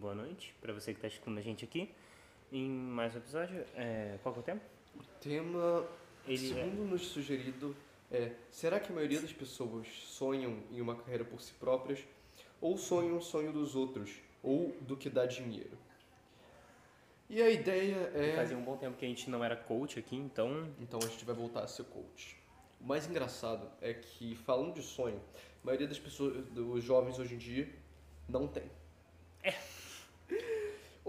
boa noite para você que está escutando a gente aqui em mais um episódio. É, qual é o tema? O tema, Ele é- segundo nos sugerido, é: será que a maioria das pessoas sonham em uma carreira por si próprias ou sonham o sonho dos outros ou do que dá dinheiro? E a ideia é. Fazia um bom tempo que a gente não era coach aqui, então Então a gente vai voltar a ser coach. O mais engraçado é que, falando de sonho, a maioria das pessoas, dos jovens hoje em dia, não tem.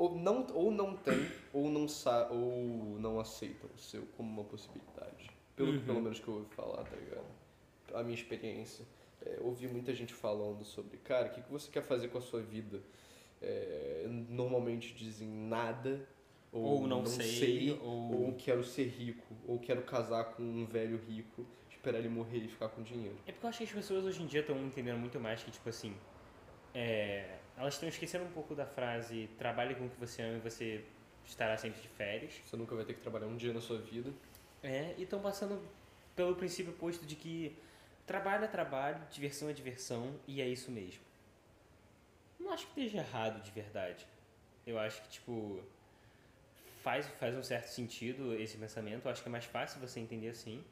Ou não, ou não tem, ou não, sa ou não aceitam o seu como uma possibilidade. Pelo, Uhum. pelo menos que eu ouvi falar, tá ligado? A minha experiência. É, ouvi muita gente falando sobre, cara, o que, que você quer fazer com a sua vida? É, normalmente dizem nada, ou, Ou não sei, ou- ou quero ser rico, ou quero casar com um velho rico, esperar ele morrer e ficar com dinheiro. É porque eu acho que as pessoas hoje em dia estão entendendo muito mais que, tipo assim, é, elas estão esquecendo um pouco da frase trabalhe com o que você ama e você estará sempre de férias. Você nunca vai ter que trabalhar um dia na sua vida. É, e estão passando pelo princípio oposto de que trabalho é trabalho, diversão é diversão e é isso mesmo. Não acho que esteja errado de verdade. Eu acho que, tipo, faz, faz um certo sentido esse pensamento. Eu acho que é mais fácil você entender assim.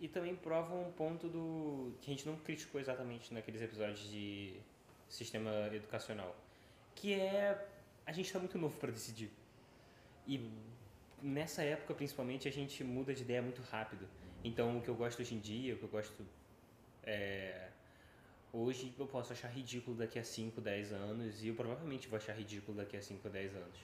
E também prova um ponto do que a gente não criticou exatamente naqueles episódios de sistema educacional, que é a gente está muito novo para decidir. E nessa época, principalmente, a gente muda de ideia muito rápido. Então, o que eu gosto hoje em dia, o que eu gosto é, hoje, eu posso achar ridículo daqui a 5, 10 anos e eu provavelmente vou achar ridículo daqui a 5, 10 anos.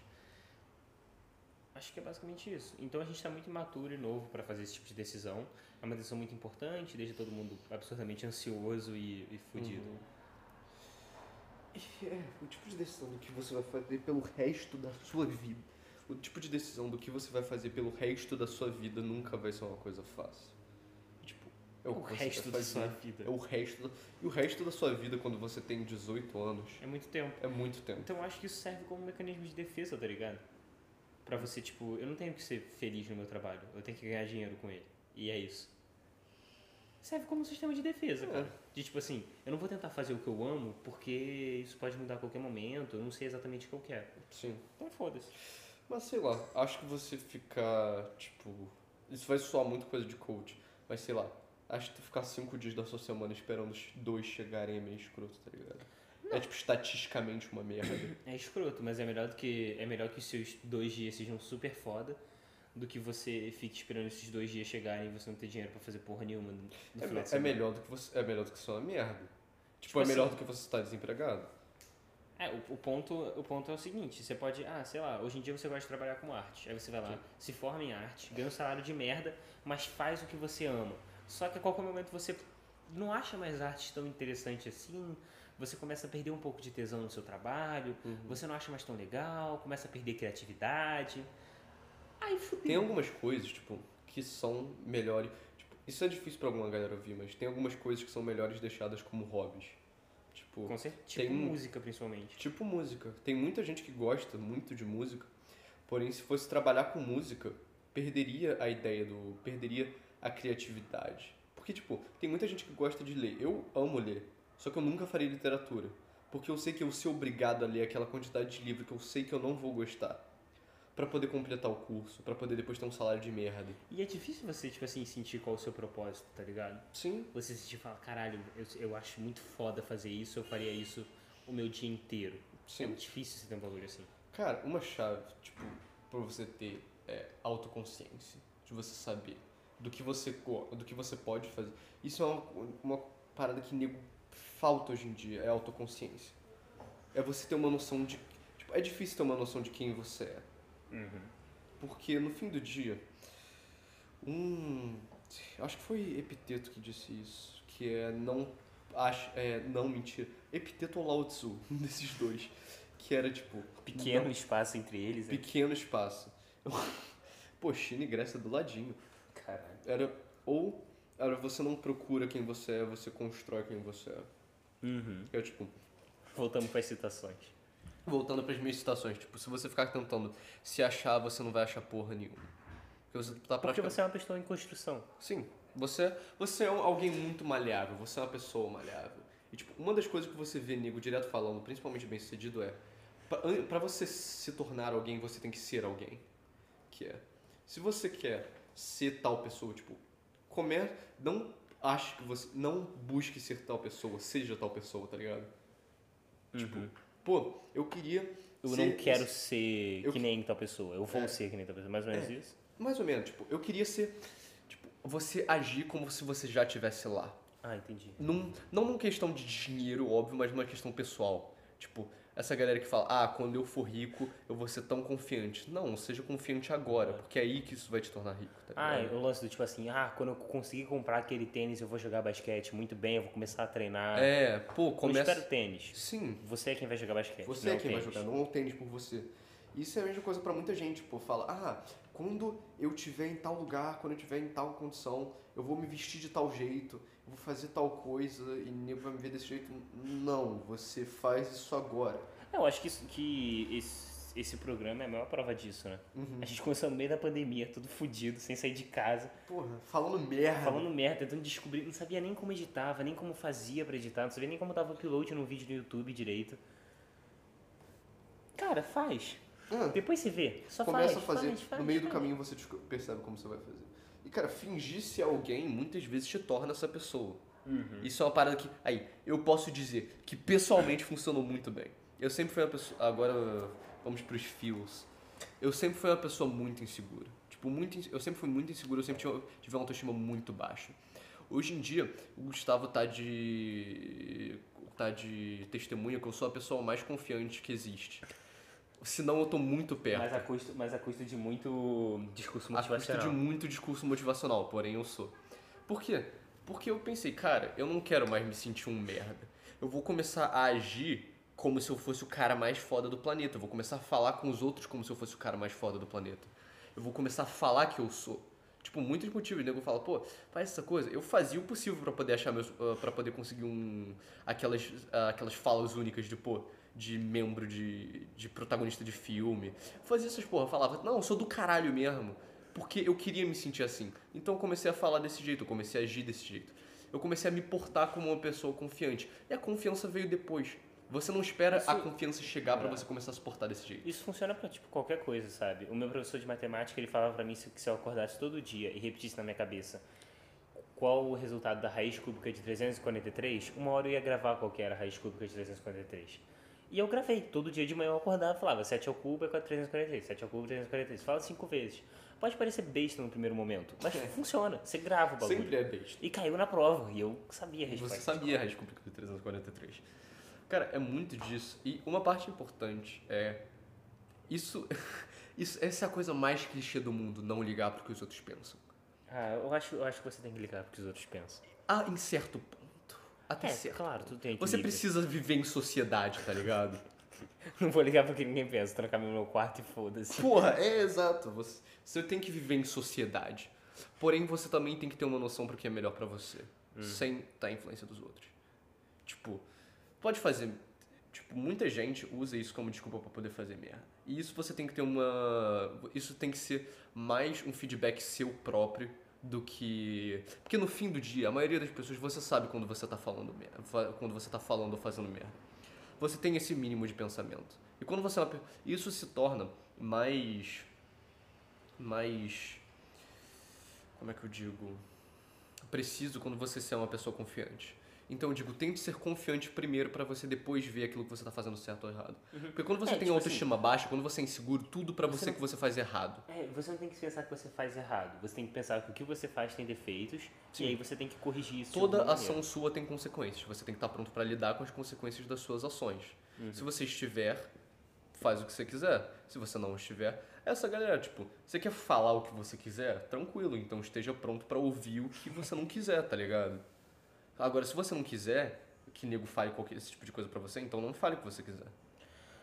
Acho que é basicamente isso. Então a gente está muito imaturo e novo para fazer esse tipo de decisão. É uma decisão muito importante, deixa todo mundo absurdamente ansioso e, e fudido. Uhum. É, o tipo de decisão do que você vai fazer pelo resto da sua vida. O tipo de decisão do que você vai fazer pelo resto da sua vida nunca vai ser uma coisa fácil. Tipo, é o, O resto da sua vida. É o resto da... E o resto da sua vida, quando você tem 18 anos, É muito tempo. é muito tempo. Então eu acho que isso serve como um mecanismo de defesa, tá ligado? Pra você, tipo, eu não tenho que ser feliz no meu trabalho, eu tenho que ganhar dinheiro com ele. E é isso. Serve como um sistema de defesa, cara. De tipo assim, eu não vou tentar fazer o que eu amo porque isso pode mudar a qualquer momento, eu não sei exatamente o que eu quero. Sim. Então foda-se. Mas sei lá, acho que você ficar, tipo. Isso vai soar muito coisa de coach, mas sei lá, acho que tu ficar cinco dias da sua semana esperando os dois chegarem é meio escroto, tá ligado? É tipo estatisticamente uma merda. É escroto, mas é melhor do que. É melhor que os seus dois dias sejam super foda do que você fique esperando esses dois dias chegarem e você não ter dinheiro pra fazer porra nenhuma no, no É, final de é melhor do que você. É melhor do que ser uma merda. Tipo, Tipo é melhor assim- do que você estar desempregado. É, o, o ponto, o ponto é o seguinte, você pode, ah, sei lá, hoje em dia você gosta de trabalhar com arte. Aí você vai lá, Sim. se forma em arte, ganha um salário de merda, mas faz o que você ama. Só que a qualquer momento você não acha mais arte tão interessante assim, você começa a perder um pouco de tesão no seu trabalho, Uhum. você não acha mais tão legal, começa a perder criatividade. Aí fudeu. Tem algumas coisas, tipo, que são melhores. Tipo, isso é difícil pra alguma galera ouvir, mas tem algumas coisas que são melhores deixadas como hobbies. Tipo, Com certeza. Tipo tem música, principalmente. Tipo música. Tem muita gente que gosta muito de música, porém se fosse trabalhar com música, perderia a ideia do. perderia a criatividade. Porque, tipo, tem muita gente que gosta de ler. Eu amo ler, só que eu nunca farei literatura. Porque eu sei que eu ser obrigado a ler aquela quantidade de livro que eu sei que eu não vou gostar. Pra poder completar o curso, pra poder depois ter um salário de merda. E é difícil você, tipo assim, sentir qual é o seu propósito, tá ligado? Sim, Você sentir e falar, caralho, eu, eu acho muito foda fazer isso, eu faria isso o meu dia inteiro. É sim. muito difícil você ter um bagulho assim. Cara, uma chave, tipo, pra você ter é, autoconsciência, de você saber do que você do que você pode fazer. Isso é uma, uma parada que nego falta hoje em dia, é autoconsciência. É você ter uma noção de. Tipo, é difícil ter uma noção de quem você é. Porque no fim do dia, um. Acho que foi Epiteto que disse isso. Que é não. Acho, é, não mentira. Epiteto ou Lao Tzu, um desses dois. Que era tipo. Pequeno espaço entre eles. né? Pequeno espaço. Pô, China e Grécia do ladinho. Caralho. Era ou era você não procura quem você é, você constrói quem você é. Uhum. É tipo, Voltamos para as citações. Voltando para as minhas citações, tipo, se você ficar tentando se achar, você não vai achar porra nenhuma. Porque você tá Porque praticamente você é uma pessoa em construção. Sim, você você é um- alguém muito maleável, você é uma pessoa maleável. E, tipo, uma das coisas que você vê nego direto falando, principalmente bem sucedido, é pra você se tornar alguém, você tem que ser alguém. Que é, se você quer ser tal pessoa, tipo, come, não ache que você, não busque ser tal pessoa, seja tal pessoa, tá ligado? Tipo, pô, eu queria Eu ser não quero ser que que- nem tal pessoa. Eu vou É. ser que nem tal pessoa. Mais ou menos isso. Mais ou menos, tipo, eu queria ser, tipo, você agir como se você já estivesse lá. Ah, entendi. Num, não numa questão de dinheiro, óbvio, mas numa questão pessoal. Tipo, essa galera que fala, ah, quando eu for rico, eu vou ser tão confiante. Não, seja confiante agora, porque é aí que isso vai te tornar rico, tá Ah, o lance do tipo assim, ah, quando eu conseguir comprar aquele tênis, eu vou jogar basquete muito bem, eu vou começar a treinar. É, pô, Não começa... espera o tênis. Sim, Você é quem vai jogar basquete. você é o quem vai jogar, não é o tênis por você. Isso é a mesma coisa pra muita gente, pô, fala, ah, quando eu tiver em tal lugar, quando eu tiver em tal condição, eu vou me vestir de tal jeito, eu vou fazer tal coisa e nego vai me ver desse jeito. Não, você faz isso agora. Eu acho que, isso, que esse, esse programa é a maior prova disso, né? Uhum. A gente começou no meio da pandemia, tudo fudido, sem sair de casa, Porra, falando merda. falando merda, tentando descobrir, não sabia nem como editava, nem como fazia pra editar, não sabia nem como dava upload no vídeo no YouTube direito. Cara, faz. Ah, Depois você vê. Só começa faz, a fazer, faz, faz, no meio do caminho você percebe como você vai fazer. E cara, fingir ser alguém muitas vezes te torna essa pessoa. Uhum. Isso é uma parada que, aí, eu posso dizer que pessoalmente funcionou muito bem. Eu sempre fui uma pessoa, agora vamos pros fios. Eu sempre fui uma pessoa muito insegura. Tipo, muito, eu sempre fui muito inseguro, eu sempre tive, tive uma autoestima muito baixa. Hoje em dia, o Gustavo tá de tá de testemunha que eu sou a pessoa mais confiante que existe. Senão eu tô muito perto. Mas a, custo, mas a custo de muito discurso A custa motivacional. de muito discurso motivacional, porém eu sou. Por quê? Porque eu pensei, cara, eu não quero mais me sentir um merda. Eu vou começar a agir como se eu fosse o cara mais foda do planeta. Eu vou começar a falar com os outros como se eu fosse o cara mais foda do planeta. Eu vou começar a falar que eu sou. Tipo, muitos motivos. O nego fala, pô, faz essa coisa. Eu fazia o possível pra poder achar meus. Uh, pra poder conseguir um. Aquelas, ah, aquelas falas únicas de, pô, de membro de, de protagonista de filme. Fazia essas porra, falava, não, eu sou do caralho mesmo. Porque eu queria me sentir assim. Então eu comecei a falar desse jeito, eu comecei a agir desse jeito. Eu comecei a me portar como uma pessoa confiante. E a confiança veio depois. Você não espera a Isso- confiança chegar pra É. você começar a se portar desse jeito. Isso funciona pra, tipo, qualquer coisa, sabe? O meu professor de matemática, ele falava pra mim que se eu acordasse todo dia e repetisse na minha cabeça qual o resultado da raiz cúbica de 343, uma hora eu ia gravar qual que era a raiz cúbica de 343. E eu gravei. Todo dia de manhã eu acordava e falava 7 ao cubo é 343, 7 ao cubo é 343. Fala cinco vezes. Pode parecer besta no primeiro momento, mas É. funciona. Você grava o bagulho. Sempre é besta. E caiu na prova, e eu sabia a resposta. Você sabia a cúbica de 343. Cara, é muito disso. E uma parte importante é. Isso. isso essa é a coisa mais clichê do mundo, não ligar pro que os outros pensam. Ah, eu acho, eu acho que você tem que ligar pro que os outros pensam. Ah, em certo ponto. Até É, certo. claro, tudo tem Você precisa viver em sociedade, tá ligado? Não vou ligar porque ninguém pensa, trancar meu quarto e foda-se. Porra, é exato. Você, você tem que viver em sociedade. Porém, você também tem que ter uma noção pro que é melhor pra você. Sem estar influência dos outros. Tipo, pode fazer. Tipo, muita gente usa isso como desculpa pra poder fazer merda. E isso você tem que ter uma. Isso tem que ser mais um feedback seu próprio do que. Porque no fim do dia, a maioria das pessoas você sabe quando você tá falando Quando você tá falando ou fazendo merda. Você tem esse mínimo de pensamento. E quando você. Isso se torna mais. Mais. Como é que eu digo? Preciso quando você é uma pessoa confiante. Então eu digo, tente ser confiante primeiro pra você depois ver aquilo que você tá fazendo certo ou errado. Porque quando você É, tem tipo autoestima baixa, quando você é inseguro, tudo pra Você você não- que você faz errado. É, você não tem que pensar que você faz errado. Você tem que pensar que o que você faz tem defeitos Sim. e aí você tem que corrigir isso. Toda ação maneira. sua tem consequências. Você tem que estar pronto pra lidar com as consequências das suas ações. Uhum. Se você estiver, faz o que você quiser. Se você não estiver, essa galera, tipo, você quer falar o que você quiser? Tranquilo, então esteja pronto pra ouvir o que você não quiser, tá ligado? Agora, se você não quiser que nego fale qualquer esse tipo de coisa pra você, então não fale o que você quiser.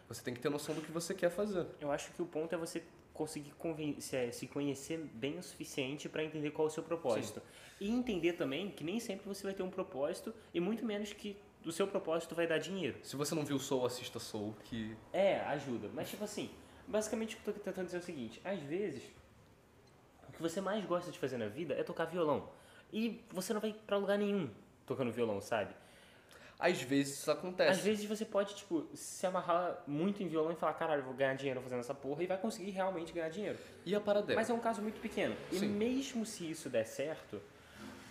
Você tem que ter noção do que você quer fazer. Eu acho que o ponto é você conseguir conven- se, se conhecer bem o suficiente pra entender qual é o seu propósito. E entender também que nem sempre você vai ter um propósito e muito menos que o seu propósito vai dar dinheiro. Se você não viu Soul, assista Soul, que É, ajuda. Mas, tipo assim, basicamente o que eu tô tentando dizer é o seguinte: às vezes, o que você mais gosta de fazer na vida é tocar violão. E você não vai pra lugar nenhum tocando violão, sabe? Às vezes isso acontece. Às vezes você pode, tipo, se amarrar muito em violão e falar, caralho, eu vou ganhar dinheiro fazendo essa porra e vai conseguir realmente ganhar dinheiro. E a parada é, Mas é um caso muito pequeno. E Sim. mesmo se isso der certo,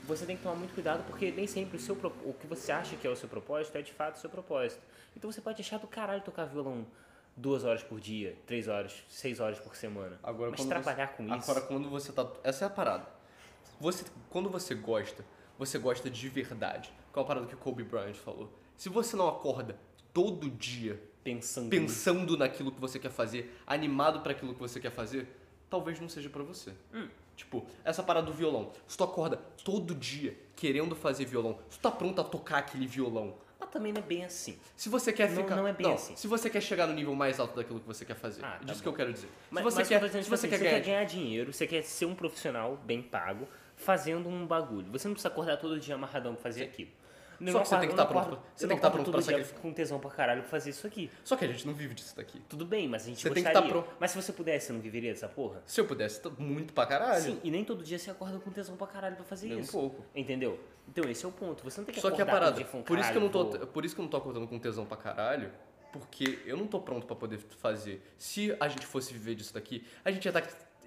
você tem que tomar muito cuidado porque nem sempre o, seu, o que você acha que é o seu propósito é de fato o seu propósito. Então você pode achar do caralho tocar violão duas horas por dia, três horas, seis horas por semana. Agora, Mas trabalhar você, com isso. Agora, quando você tá. Essa é a parada. Você, quando você gosta, você gosta de verdade. Qual a parada que o Kobe Bryant falou? Se você não acorda todo dia pensando. pensando naquilo que você quer fazer, animado para aquilo que você quer fazer, talvez não seja pra você. Hum. Tipo, essa parada do violão. Se tu acorda todo dia querendo fazer violão, se tu tá pronto a tocar aquele violão, Mas também não é bem assim. se você quer Não- ficar. não é bem assim. Se você quer chegar no nível mais alto daquilo que você quer fazer. Ah, tá disso bom. que eu quero dizer. Mas, se você mas quer, se tipo você assim, quer ganhar. ganhar dinheiro, você quer ser um profissional bem pago, fazendo um bagulho. Você não precisa acordar todo dia amarradão pra fazer aquilo. Só que você tem que tá pronto pra- você tem que tá pronto dia sacrificar. com tesão pra caralho pra fazer isso aqui. Só que a gente não vive disso daqui. Tudo bem, mas a gente Você tem que gostaria. tá pro- Mas se você pudesse, você não viveria dessa porra? Se eu pudesse, muito pra caralho. Sim, e nem todo dia você acorda com tesão pra caralho pra fazer Nem um isso. pouco. Entendeu? Então esse é o ponto. Você não tem que Só que a acordar parada, e falar, por isso que eu não tô, por isso que eu não tô acordando com tesão pra caralho, porque eu não tô pronto pra poder fazer. Se a gente fosse viver disso daqui, a gente ia tá,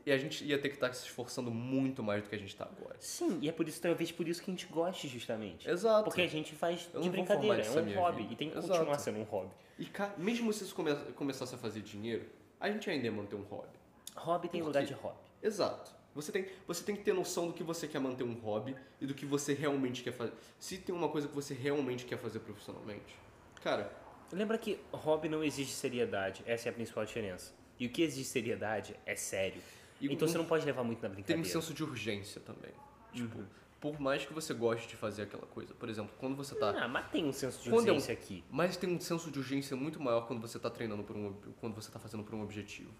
e a gente ia ter que estar se esforçando muito mais do que a gente tá agora. Sim, e é por isso, talvez por isso que a gente goste justamente. Exato. Porque a gente faz de brincadeira, é um hobby. vida. E tem que Exato. continuar sendo um hobby. E mesmo se isso come- começasse a fazer dinheiro, a gente ainda ia manter um hobby. Hobby tem Por lugar de hobby. Exato. Você tem, você tem que ter noção do que você quer manter um hobby e do que você realmente quer fazer. Se tem uma coisa que você realmente quer fazer profissionalmente, cara, Lembra que hobby não exige seriedade, essa é a principal diferença. E o que exige seriedade é sério. E então um- você não pode levar muito na tem brincadeira. um senso de urgência também. Tipo, Uhum. por mais que você goste de fazer aquela coisa, por exemplo, quando você tá. Ah, mas tem um senso de Quando é um- urgência aqui. Mas tem um senso de urgência muito maior quando você tá treinando por um. quando você tá fazendo por um objetivo.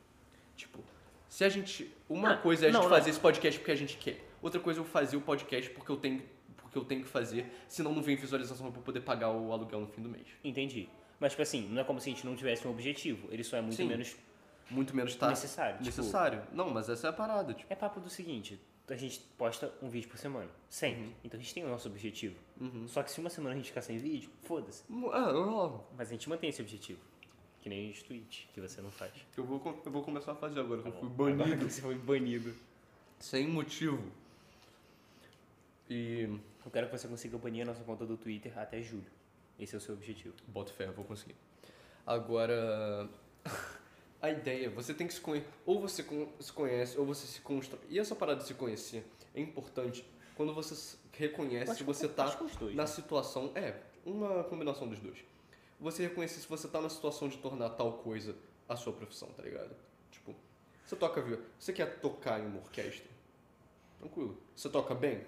Tipo, se a gente. Uma Ah, coisa é a gente não, não. fazer esse podcast porque a gente quer. Outra coisa é eu fazer o podcast porque eu tenho. Porque eu tenho que fazer, senão não vem visualização pra eu poder pagar o aluguel no fim do mês. Entendi. Mas, tipo assim, não é como se a gente não tivesse um objetivo. Ele só é muito Sim. menos Muito menos tá necessário. Tipo, necessário. Não, mas essa é a parada, tipo. é papo do seguinte: a gente posta um vídeo por semana. Sempre. Então a gente tem o nosso objetivo. Uhum. Só que se uma semana a gente ficar sem vídeo, foda-se. Ah, eu, Mas a gente mantém esse objetivo. Que nem os tweets que você não faz. eu, vou, eu vou começar a fazer agora, que eu Tá fui bom. Agora banido. que Você foi banido. Sem motivo. E. Eu quero que você consiga banir a nossa conta do Twitter até julho. Esse é o seu objetivo. Boto fé, eu vou conseguir. Agora, a ideia, você tem que se conhecer, ou você se conhece, ou você se constrói. E essa parada de se conhecer é importante quando você reconhece Acho se que- você tá que os dois, na né? situação. É, uma combinação dos dois. Você reconhecer se você tá na situação de tornar tal coisa a sua profissão, tá ligado? Tipo, você toca violão, você quer tocar em uma orquestra? Tranquilo. Você toca bem?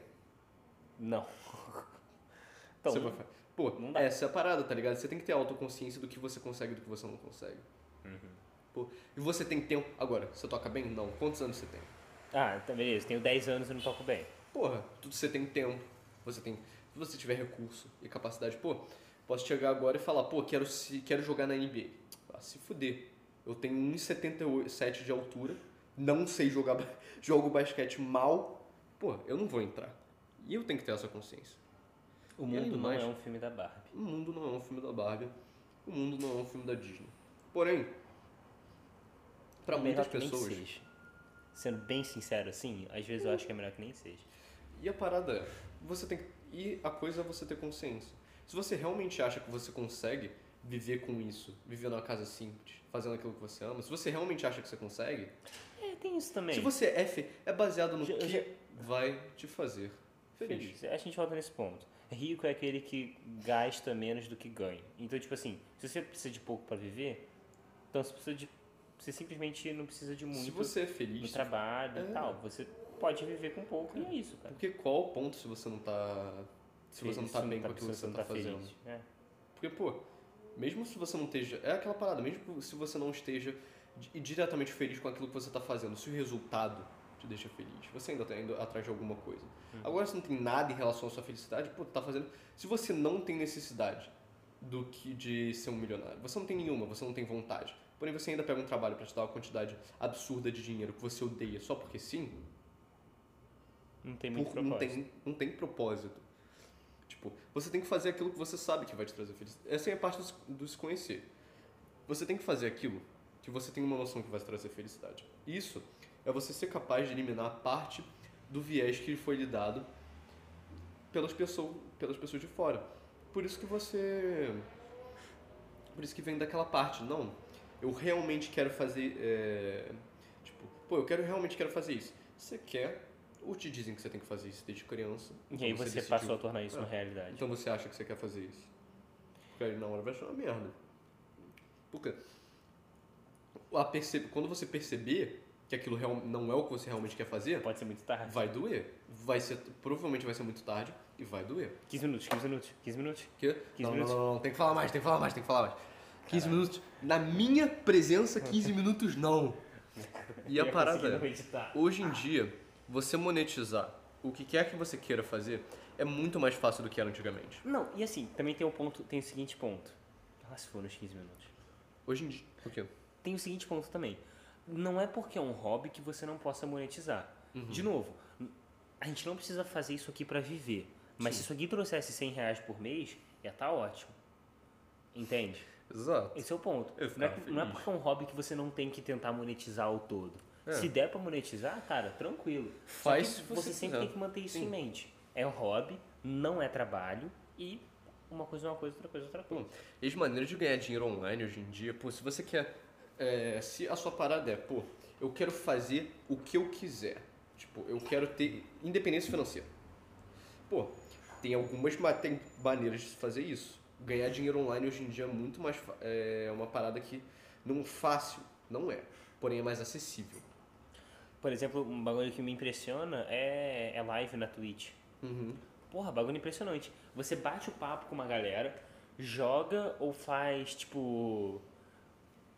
Não. Então, Você vai Pô, não dá. essa é a parada, tá ligado? Você tem que ter autoconsciência do que você consegue e do que você não consegue. Uhum. Pô, e você tem tempo. Agora, você toca bem? Não. Quantos anos você tem? Ah, tá beleza. Tenho 10 anos e não toco bem. Porra, tudo você tem tempo. Você tem. Se você tiver recurso e capacidade, pô, posso chegar agora e falar, pô, quero, se, quero jogar na NBA. Ah, se fuder. Eu tenho 1,77 de altura, não sei jogar. Jogo basquete mal. Pô, eu não vou entrar. E eu tenho que ter essa consciência. O mundo do não mais- é um filme da Barbie. O mundo não é um filme da Barbie. O mundo não é um filme da Disney. Porém, pra melhor muitas que nem pessoas. seja. Sendo bem sincero assim, às vezes eu acho que é melhor que nem seja. E a parada é, você tem que- e a coisa é você ter consciência. Se você realmente acha que você consegue viver com isso, viver numa casa simples, fazendo aquilo que você ama, se você realmente acha que você consegue, É, tem isso também. se você é fe- é baseado no Já- que já- vai te fazer feliz. Feliz. A gente volta nesse ponto. Rico é aquele que gasta menos do que ganha. Então, tipo assim, se você precisa de pouco pra viver, então você precisa de. Você simplesmente não precisa de muito Se você é no feliz, trabalho É. e tal. Você pode viver com pouco e é isso, cara. porque qual o ponto se você não tá se você não tá bem com aquilo que você tá fazendo? feliz. É. Porque, pô, mesmo se você não esteja. É aquela parada, mesmo se você não esteja di- diretamente feliz com aquilo que você está fazendo, se o resultado te deixa feliz, você ainda está indo atrás de alguma coisa. Agora, se não tem nada em relação à sua felicidade, pô, tá fazendo. Se você não tem necessidade do que de ser um milionário, você não tem nenhuma, você não tem vontade. Porém, você ainda pega um trabalho para te dar uma quantidade absurda de dinheiro que você odeia só porque sim, Não tem muito por- não, propósito. tem, não tem propósito. Tipo, você tem que fazer aquilo que você sabe que vai te trazer felicidade. Essa é a parte do, do se conhecer. Você tem que fazer aquilo que você tem uma noção que vai te trazer felicidade. Isso é você ser capaz de eliminar parte do viés que foi lhe dado pelas pessoas, pelas pessoas de fora. Por isso que você. Por isso que vem daquela parte. Não, eu realmente quero fazer. é, tipo, pô, eu quero realmente quero fazer isso. Você quer, ou te dizem que você tem que fazer isso desde criança. E aí então você decidiu. passou a tornar isso É. uma realidade. Então você acha que você quer fazer isso. Porque aí na hora vai achar uma merda. Porque a perce- quando você perceber que aquilo real- não é o que você realmente quer fazer, Pode ser muito tarde. vai doer. Vai ser, provavelmente vai ser muito tarde e vai doer. 15 minutos, 15 minutos, 15 minutos. Que? 15 não, não, minutos? não, não, tem que falar mais, tem que falar mais, tem que falar mais. 15 minutos. Na minha presença, 15 minutos não. E a parada é, hoje em dia, você monetizar o que quer que você queira fazer é muito mais fácil do que era antigamente. Não, e assim, também tem o ponto, tem o seguinte ponto. Ah, se for nos 15 minutos. Hoje em dia. O quê? Tem o seguinte ponto também. Não é porque é um hobby que você não possa monetizar. Uhum. De novo, a gente não precisa fazer isso aqui pra viver. Mas Sim. se isso aqui trouxesse 100 reais por mês, ia estar ótimo. Entende? Exato. Esse é o ponto. Não é, não é porque é um hobby que você não tem que tentar monetizar o todo. É. Se der pra monetizar, cara, tranquilo. Só Faz que se você você sempre tem que manter isso Sim. em mente. É um hobby, não é trabalho e uma coisa é uma coisa, outra coisa é outra coisa. Pô, e as maneiras de ganhar dinheiro online hoje em dia, pô, se você quer. é, se a sua parada é, pô, eu quero fazer o que eu quiser. Tipo, eu quero ter independência financeira. Pô, tem algumas ma- tem maneiras de fazer isso. Ganhar dinheiro online hoje em dia é muito mais. É uma parada que não fácil, não é. Porém é mais acessível. Por exemplo, um bagulho que me impressiona é, é live na Twitch. Uhum. Porra, bagulho impressionante. Você bate o papo com uma galera, joga ou faz, tipo,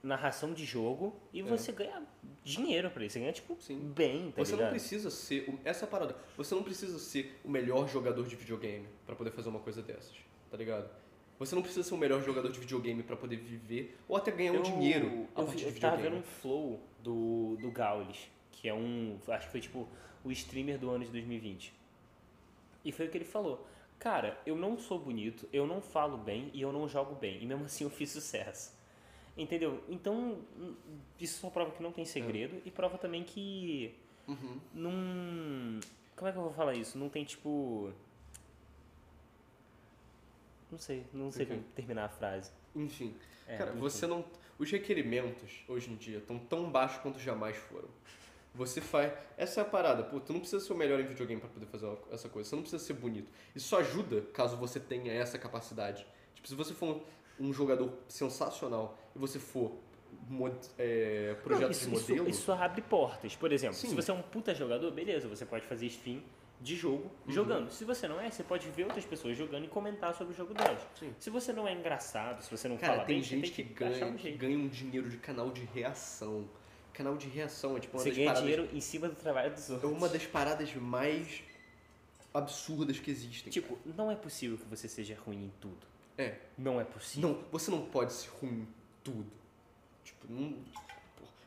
narração de jogo e você ganha dinheiro pra isso. Você ganha, tipo, É. Sim. bem, tá Você não ligado? precisa ser. Essa é parada. Você não precisa ser o melhor jogador de videogame pra poder fazer uma coisa dessas. Tá ligado? Você não precisa ser o melhor jogador de videogame pra poder viver ou até ganhar um dinheiro a Eu, partir eu de tava videogame. vendo um flow do, do Gaules, que é um. Acho que foi tipo o streamer do ano de 2020. E foi o que ele falou. Cara, eu não sou bonito, eu não falo bem e eu não jogo bem. E mesmo assim eu fiz sucesso. Entendeu? Então, hum, isso só prova que não tem segredo e prova também que Uhum. não. Como é que eu vou falar isso? Não tem tipo. Não sei, não sei como terminar a frase. Enfim. É, Cara, enfim. você não. Os requerimentos hoje em dia estão tão baixos quanto jamais foram. Você faz. Essa é a parada. Pô, tu não precisa ser o melhor em videogame pra poder fazer uma- essa coisa. Você não precisa ser bonito. Isso ajuda caso você tenha essa capacidade. Tipo, se você for um, um jogador sensacional e você for mod, é, projeto Não, isso, de isso- modelo. Isso, abre portas. Por exemplo, Sim. se você é um puta jogador, beleza, você pode fazer stream de jogo Uhum. jogando. Se você não é, você pode ver outras pessoas jogando e comentar sobre o jogo delas. Sim. Se você não é engraçado, se você não Cara, fala tem bem, gente tem que que, ganha, um que ganha um dinheiro de canal de reação. Canal de reação é tipo uma Você das ganha paradas. dinheiro em cima do trabalho dos É outros. uma das paradas mais absurdas que existem. Tipo, não é possível que você seja ruim em tudo. É. Não é possível. Não, você não pode ser ruim em tudo. Tipo, não,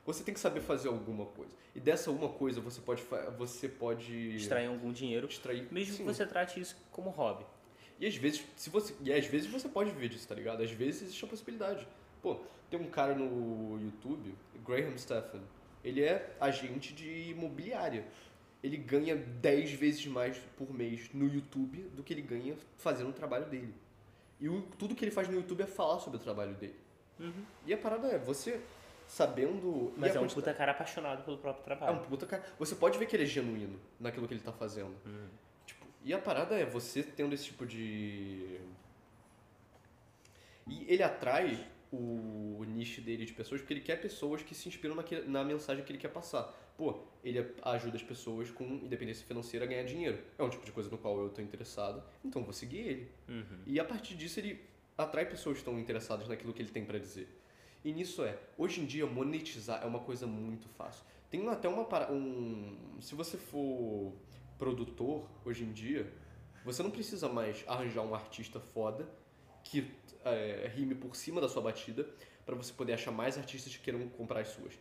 você tem que saber fazer alguma coisa. E dessa uma coisa você pode você pode Extrair algum dinheiro, extrair. mesmo sim. que você trate isso como hobby. E às vezes, se você, e às vezes você pode viver disso, tá ligado? Às vezes existe a possibilidade. Pô, tem um cara no YouTube, Graham Stephan. Ele é agente de imobiliária. Ele ganha 10 vezes mais por mês no YouTube do que ele ganha fazendo o trabalho dele. E o- tudo que ele faz no YouTube é falar sobre o trabalho dele. E a parada é, você sabendo. Mas é um puta cara apaixonado pelo próprio é trabalho. um puta cara. Você pode ver que ele é genuíno naquilo que ele tá fazendo. Tipo, e a parada é você tendo esse tipo de. E ele atrai o nicho dele de pessoas porque ele quer pessoas que se inspiram naquele, na mensagem que ele quer passar. Pô, ele ajuda as pessoas com independência financeira a ganhar dinheiro. É um tipo de coisa no qual eu tô interessado, então vou seguir ele. Uhum. E a partir disso ele atrai pessoas que estão interessadas naquilo que ele tem pra dizer. E nisso é, hoje em dia monetizar é uma coisa muito fácil. Tem até uma para um, se você for produtor hoje em dia, você não precisa mais arranjar um artista foda que é, rime por cima da sua batida para você poder achar mais artistas que queiram comprar as suas.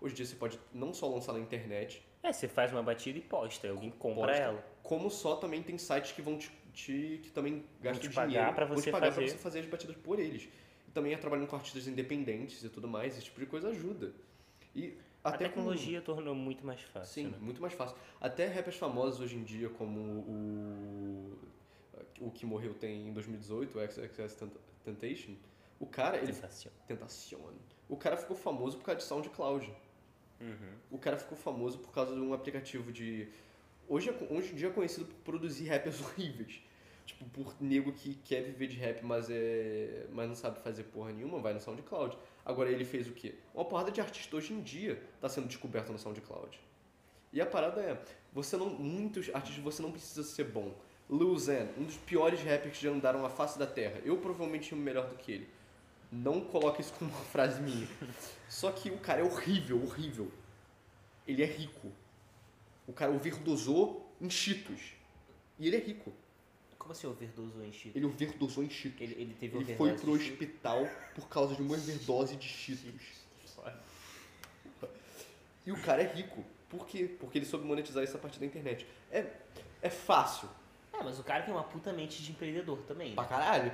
Hoje em dia você pode não só lançar na internet, É, você faz uma batida e posta, alguém compra posta, ela. como só também tem sites que vão te te, que também gastam te pagar dinheiro. pra vão você te pagar fazer. pra você fazer as batidas por eles. Também é trabalhando com artistas independentes e tudo mais, esse tipo de coisa ajuda. E A até com- tecnologia tornou muito mais fácil. Sim, né? muito mais fácil. Até rappers famosos hoje em dia, como o. O que morreu tem em 2018, o XXS Temptation. O cara, ele. Tentacion. O cara ficou famoso por causa de SoundCloud. Uhum. O cara ficou famoso por causa de um aplicativo de. Hoje, é- hoje em dia é conhecido por produzir rappers horríveis. Tipo, por nego que quer viver de rap, mas, é, mas não sabe fazer porra nenhuma, vai no SoundCloud. Agora ele fez o quê? Uma porrada de artista hoje em dia tá sendo descoberto no SoundCloud. E a parada é, você não. Muitos artistas você não precisa ser bom. Lil Xan, um dos piores rappers que já andaram a face da terra. Eu provavelmente amo melhor do que ele. Não coloque isso como uma frase minha. Só que o cara é horrível, horrível. Ele é rico. O cara overdosou em Cheetos. E ele é rico. Como assim overdosou em Cheetos? Ele overdosou em Cheetos. Ele, ele teve Ele foi pro hospital por causa de uma overdose de Cheetos. E o cara é rico. Por quê? Porque ele soube monetizar isso a partir da internet. É, é fácil. É, mas o cara tem uma puta mente de empreendedor também. Pra Né? caralho.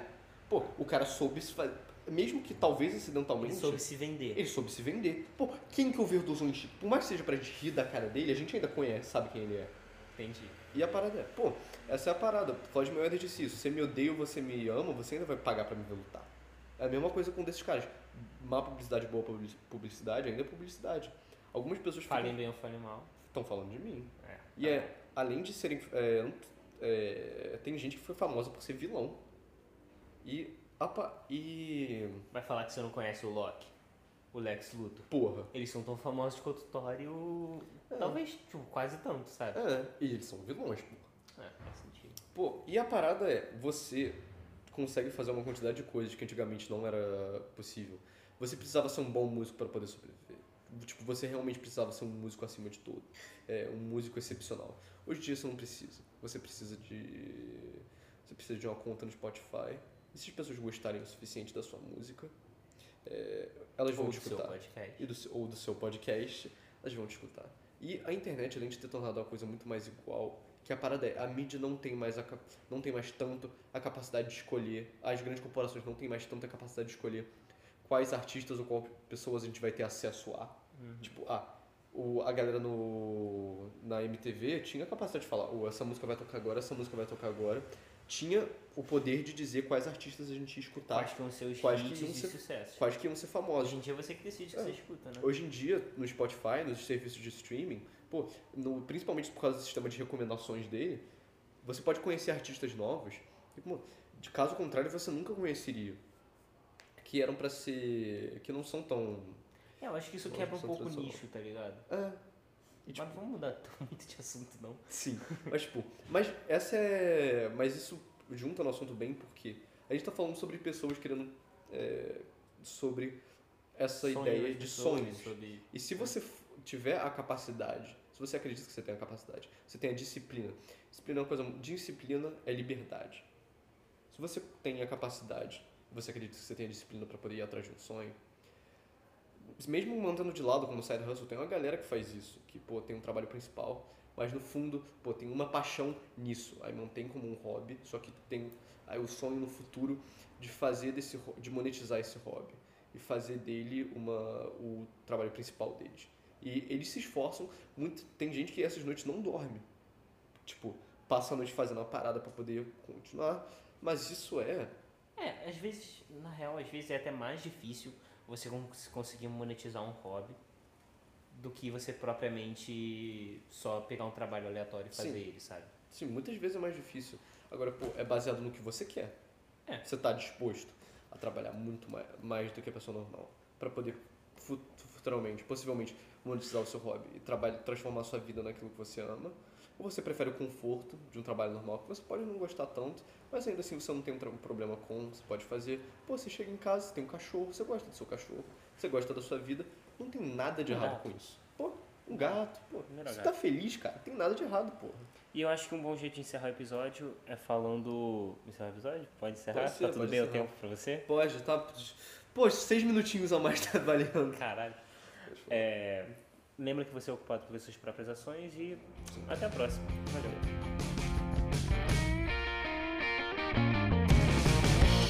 Pô, o cara soube se fazer. Mesmo que talvez Ele acidentalmente. soube se vender. Ele soube se vender. Pô, quem que overdosou em Cheetos? Por mais que seja pra gente rir da cara dele, a gente ainda conhece, sabe quem ele é. Entendi. E a parada é, pô, essa é a parada. Floyd Mayweather disse isso. Você me odeia ou você me ama, você ainda vai pagar pra me ver lutar. É a mesma coisa com desses caras. Má publicidade, boa publici- publicidade, ainda é publicidade. Algumas pessoas Falem bem ou falem mal. estão falando de mim. É. E é, além de serem. é, é, tem gente que foi famosa por ser vilão. E. apa- e. Vai falar que você não conhece o Loki, o Lex Luthor. Porra. Eles são tão famosos quanto o Thor e o... É. Talvez, tipo, quase tanto, sabe? É, e eles são vilões, porra. É, faz sentido. Pô, e a parada é, você consegue fazer uma quantidade de coisas que antigamente não era possível. Você precisava ser um bom músico para poder sobreviver. Tipo, você realmente precisava ser um músico acima de tudo. É, um músico excepcional. Hoje em dia você não precisa. Você precisa de. Você precisa de uma conta no Spotify. E se as pessoas gostarem o suficiente da sua música, é, elas vão Ou te escutar e do seu, ou do seu podcast, elas vão te escutar. E a internet, além de ter tornado uma coisa muito mais igual, que a parada é, a mídia não tem mais a, não tem mais tanto a capacidade de escolher, as grandes corporações não têm mais tanta capacidade de escolher quais artistas ou quais pessoas a gente vai ter acesso a. Tipo, ah, o, a galera no, na MTV tinha a capacidade de falar, oh, essa música vai tocar agora, essa música vai tocar agora. Tinha o poder de dizer quais artistas a gente ia escutar, Quais que vão ser os Quais que iam ser- sucesso. quais que iam ser famosos. Hoje em dia você que decide o que É. você escuta, né? Hoje em dia, no Spotify, nos serviços de streaming, pô, no- principalmente por causa do sistema de recomendações dele, você pode conhecer artistas novos que, pô, de caso contrário, você nunca conheceria. Que eram pra ser. que não são tão. É, eu acho que isso quebra um pouco o nicho, tá ligado? É. E, tipo, Mas vamos mudar muito de assunto, não. Sim, mas tipo, mas essa é. Mas isso junta no assunto bem porque a gente tá falando sobre pessoas querendo. é, sobre essa Sonho ideia de sonhos. Sobre... E se você f- tiver a capacidade, se você acredita que você tem a capacidade, você tem a disciplina. Disciplina é uma coisa. Disciplina é liberdade. Se você tem a capacidade, você acredita que você tem a disciplina para poder ir atrás de um sonho. Mesmo mantendo de lado como side hustle, tem uma galera que faz isso, que pô, tem um trabalho principal, mas no fundo, pô, tem uma paixão nisso, aí mantém como um hobby, só que tem aí o sonho no futuro de fazer desse de monetizar esse hobby e fazer dele uma o trabalho principal deles. E eles se esforçam muito, tem gente que essas noites não dorme. Tipo, passa a noite fazendo uma parada para poder continuar, mas isso é É, às vezes, na real, às vezes é até mais difícil você cons- conseguir monetizar um hobby do que você propriamente só pegar um trabalho aleatório e fazer Sim. ele, sabe? Sim, muitas vezes é mais difícil. Agora, pô, é baseado no que você quer. É. Você tá disposto a trabalhar muito mais, mais do que a pessoa normal para poder fu- futuramente, possivelmente, monetizar o seu hobby e trabalhar, transformar a sua vida naquilo que você ama. Ou você prefere o conforto de um trabalho normal que você pode não gostar tanto, mas ainda assim você não tem um, problema com, você pode fazer. Pô, você chega em casa, você tem um cachorro, você gosta do seu cachorro, você gosta da sua vida, não tem nada de Um errado gato. com isso. Pô, um gato, pô, Primeiro você gato. tá feliz, cara, tem nada de errado, porra. E eu acho que um bom jeito de encerrar o episódio é falando. Encerrar o episódio? Pode encerrar? Pode ser, tá tudo bem o tempo pra você? Pode, tá. Pô, seis minutinhos a mais tá valendo. Caralho. É, lembra que você é ocupado pelas suas próprias ações e até a próxima. Valeu.